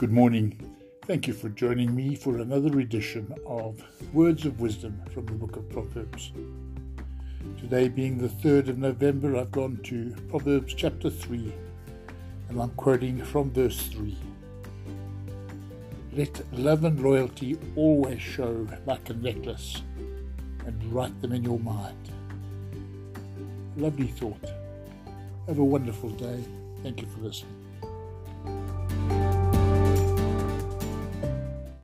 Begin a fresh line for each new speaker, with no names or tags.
Good morning. Thank you for joining me for another edition of Words of Wisdom from the Book of Proverbs. Today, being the 3rd of November, I've gone to Proverbs chapter 3 and I'm quoting from verse 3. Let love and loyalty always show like a necklace and write them in your mind. Lovely thought. Have a wonderful day. Thank you for listening.